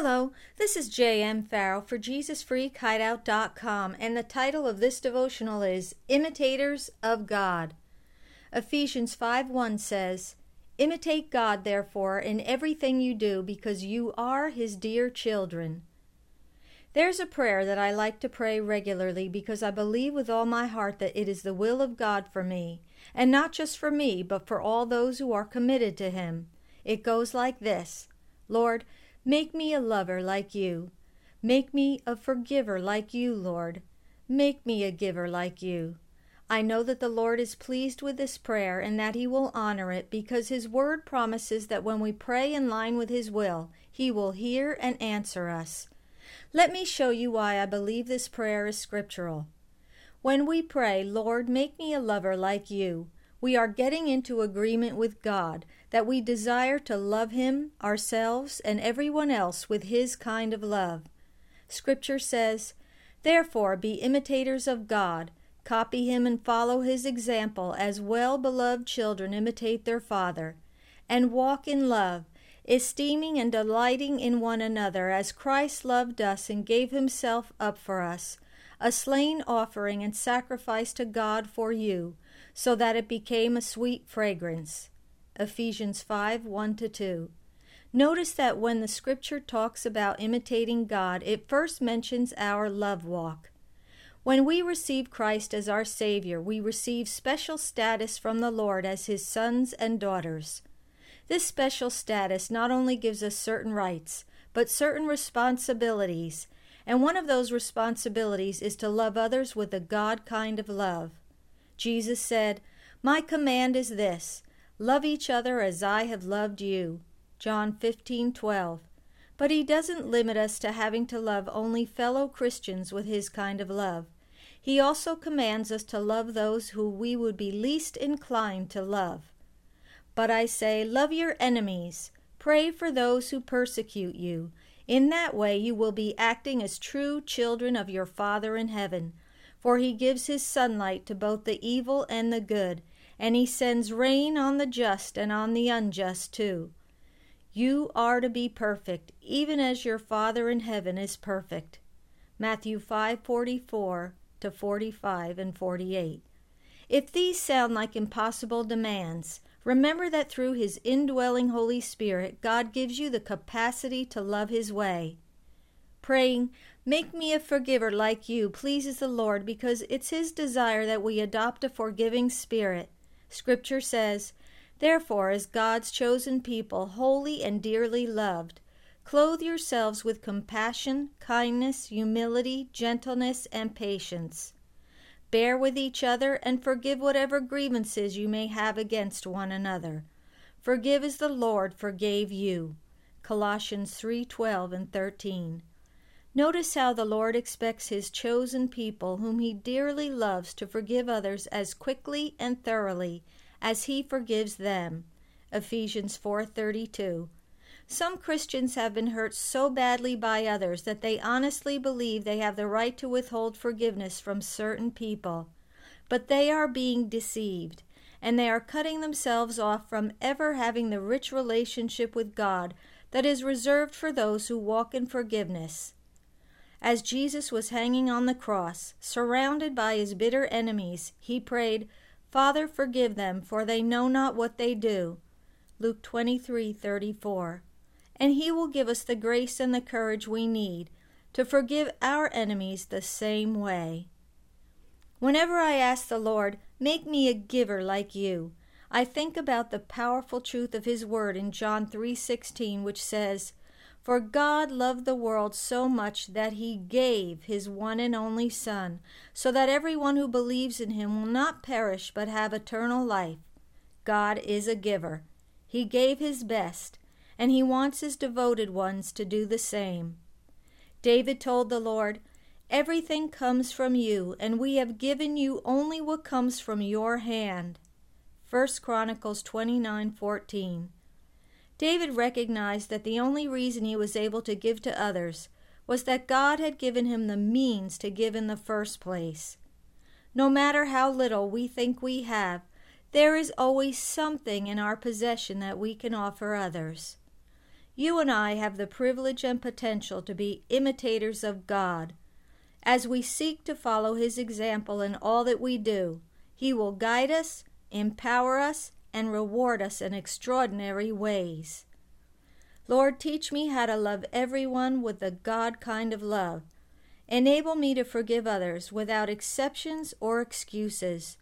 Hello, this is J.M. Farrell for JesusFreakHideout.com, and the title of this devotional is Imitators of God. Ephesians 5 1 says, Imitate God, therefore, in everything you do, because you are His dear children. There's a prayer that I like to pray regularly because I believe with all my heart that it is the will of God for me, and not just for me, but for all those who are committed to Him. It goes like this Lord, make me a lover like you. Make me a forgiver like you, Lord. Make me a giver like you. I know that the Lord is pleased with this prayer and that He will honor it because His Word promises that when we pray in line with His will, He will hear and answer us. Let me show you why I believe this prayer is scriptural. When we pray, Lord, make me a lover like you, we are getting into agreement with God that we desire to love Him, ourselves, and everyone else with His kind of love. Scripture says, Therefore be imitators of God, copy Him and follow His example as well beloved children imitate their Father, and walk in love, esteeming and delighting in one another as Christ loved us and gave Himself up for us, a slain offering and sacrifice to God for you so that it became a sweet fragrance. Ephesians 5 1 2. Notice that when the scripture talks about imitating God, it first mentions our love walk. When we receive Christ as our Savior, we receive special status from the Lord as His sons and daughters. This special status not only gives us certain rights, but certain responsibilities, and one of those responsibilities is to love others with a God kind of love. Jesus said, My command is this love each other as I have loved you. John 15 12. But he doesn't limit us to having to love only fellow Christians with his kind of love. He also commands us to love those who we would be least inclined to love. But I say, love your enemies, pray for those who persecute you. In that way you will be acting as true children of your Father in heaven for he gives his sunlight to both the evil and the good, and he sends rain on the just and on the unjust too. You are to be perfect, even as your Father in heaven is perfect. Matthew 5:44 to 45 and 48. If these sound like impossible demands, remember that through his indwelling Holy Spirit, God gives you the capacity to love his way. Praying, Make me a forgiver like you pleases the Lord because it's His desire that we adopt a forgiving spirit. Scripture says, Therefore, as God's chosen people, holy and dearly loved, clothe yourselves with compassion, kindness, humility, gentleness, and patience. Bear with each other and forgive whatever grievances you may have against one another. Forgive as the Lord forgave you. Colossians 3:12 and 13. Notice how the Lord expects His chosen people, whom He dearly loves, to forgive others as quickly and thoroughly as He forgives them. Ephesians 4:32. Some Christians have been hurt so badly by others that they honestly believe they have the right to withhold forgiveness from certain people. But they are being deceived, and they are cutting themselves off from ever having the rich relationship with God that is reserved for those who walk in forgiveness. As Jesus was hanging on the cross, surrounded by his bitter enemies, he prayed, Father, forgive them, for they know not what they do. Luke 23:34. And he will give us the grace and the courage we need to forgive our enemies the same way. Whenever I ask the Lord, make me a giver like you, I think about the powerful truth of his word in John 3:16 which says, for God loved the world so much that he gave his one and only Son, so that everyone who believes in him will not perish but have eternal life. God is a giver. He gave his best, and he wants his devoted ones to do the same. David told the Lord, Everything comes from you, and we have given you only what comes from your hand. 1 Chronicles 29:14. David recognized that the only reason he was able to give to others was that God had given him the means to give in the first place. No matter how little we think we have, there is always something in our possession that we can offer others. You and I have the privilege and potential to be imitators of God. As we seek to follow His example in all that we do, He will guide us, empower us, and reward us in extraordinary ways. Lord, teach me how to love everyone with the God kind of love. Enable me to forgive others without exceptions or excuses.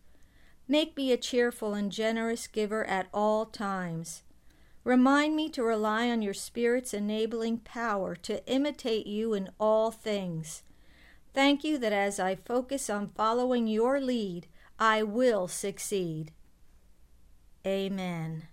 Make me a cheerful and generous giver at all times. Remind me to rely on your Spirit's enabling power to imitate you in all things. Thank you that as I focus on following your lead, I will succeed. Amen.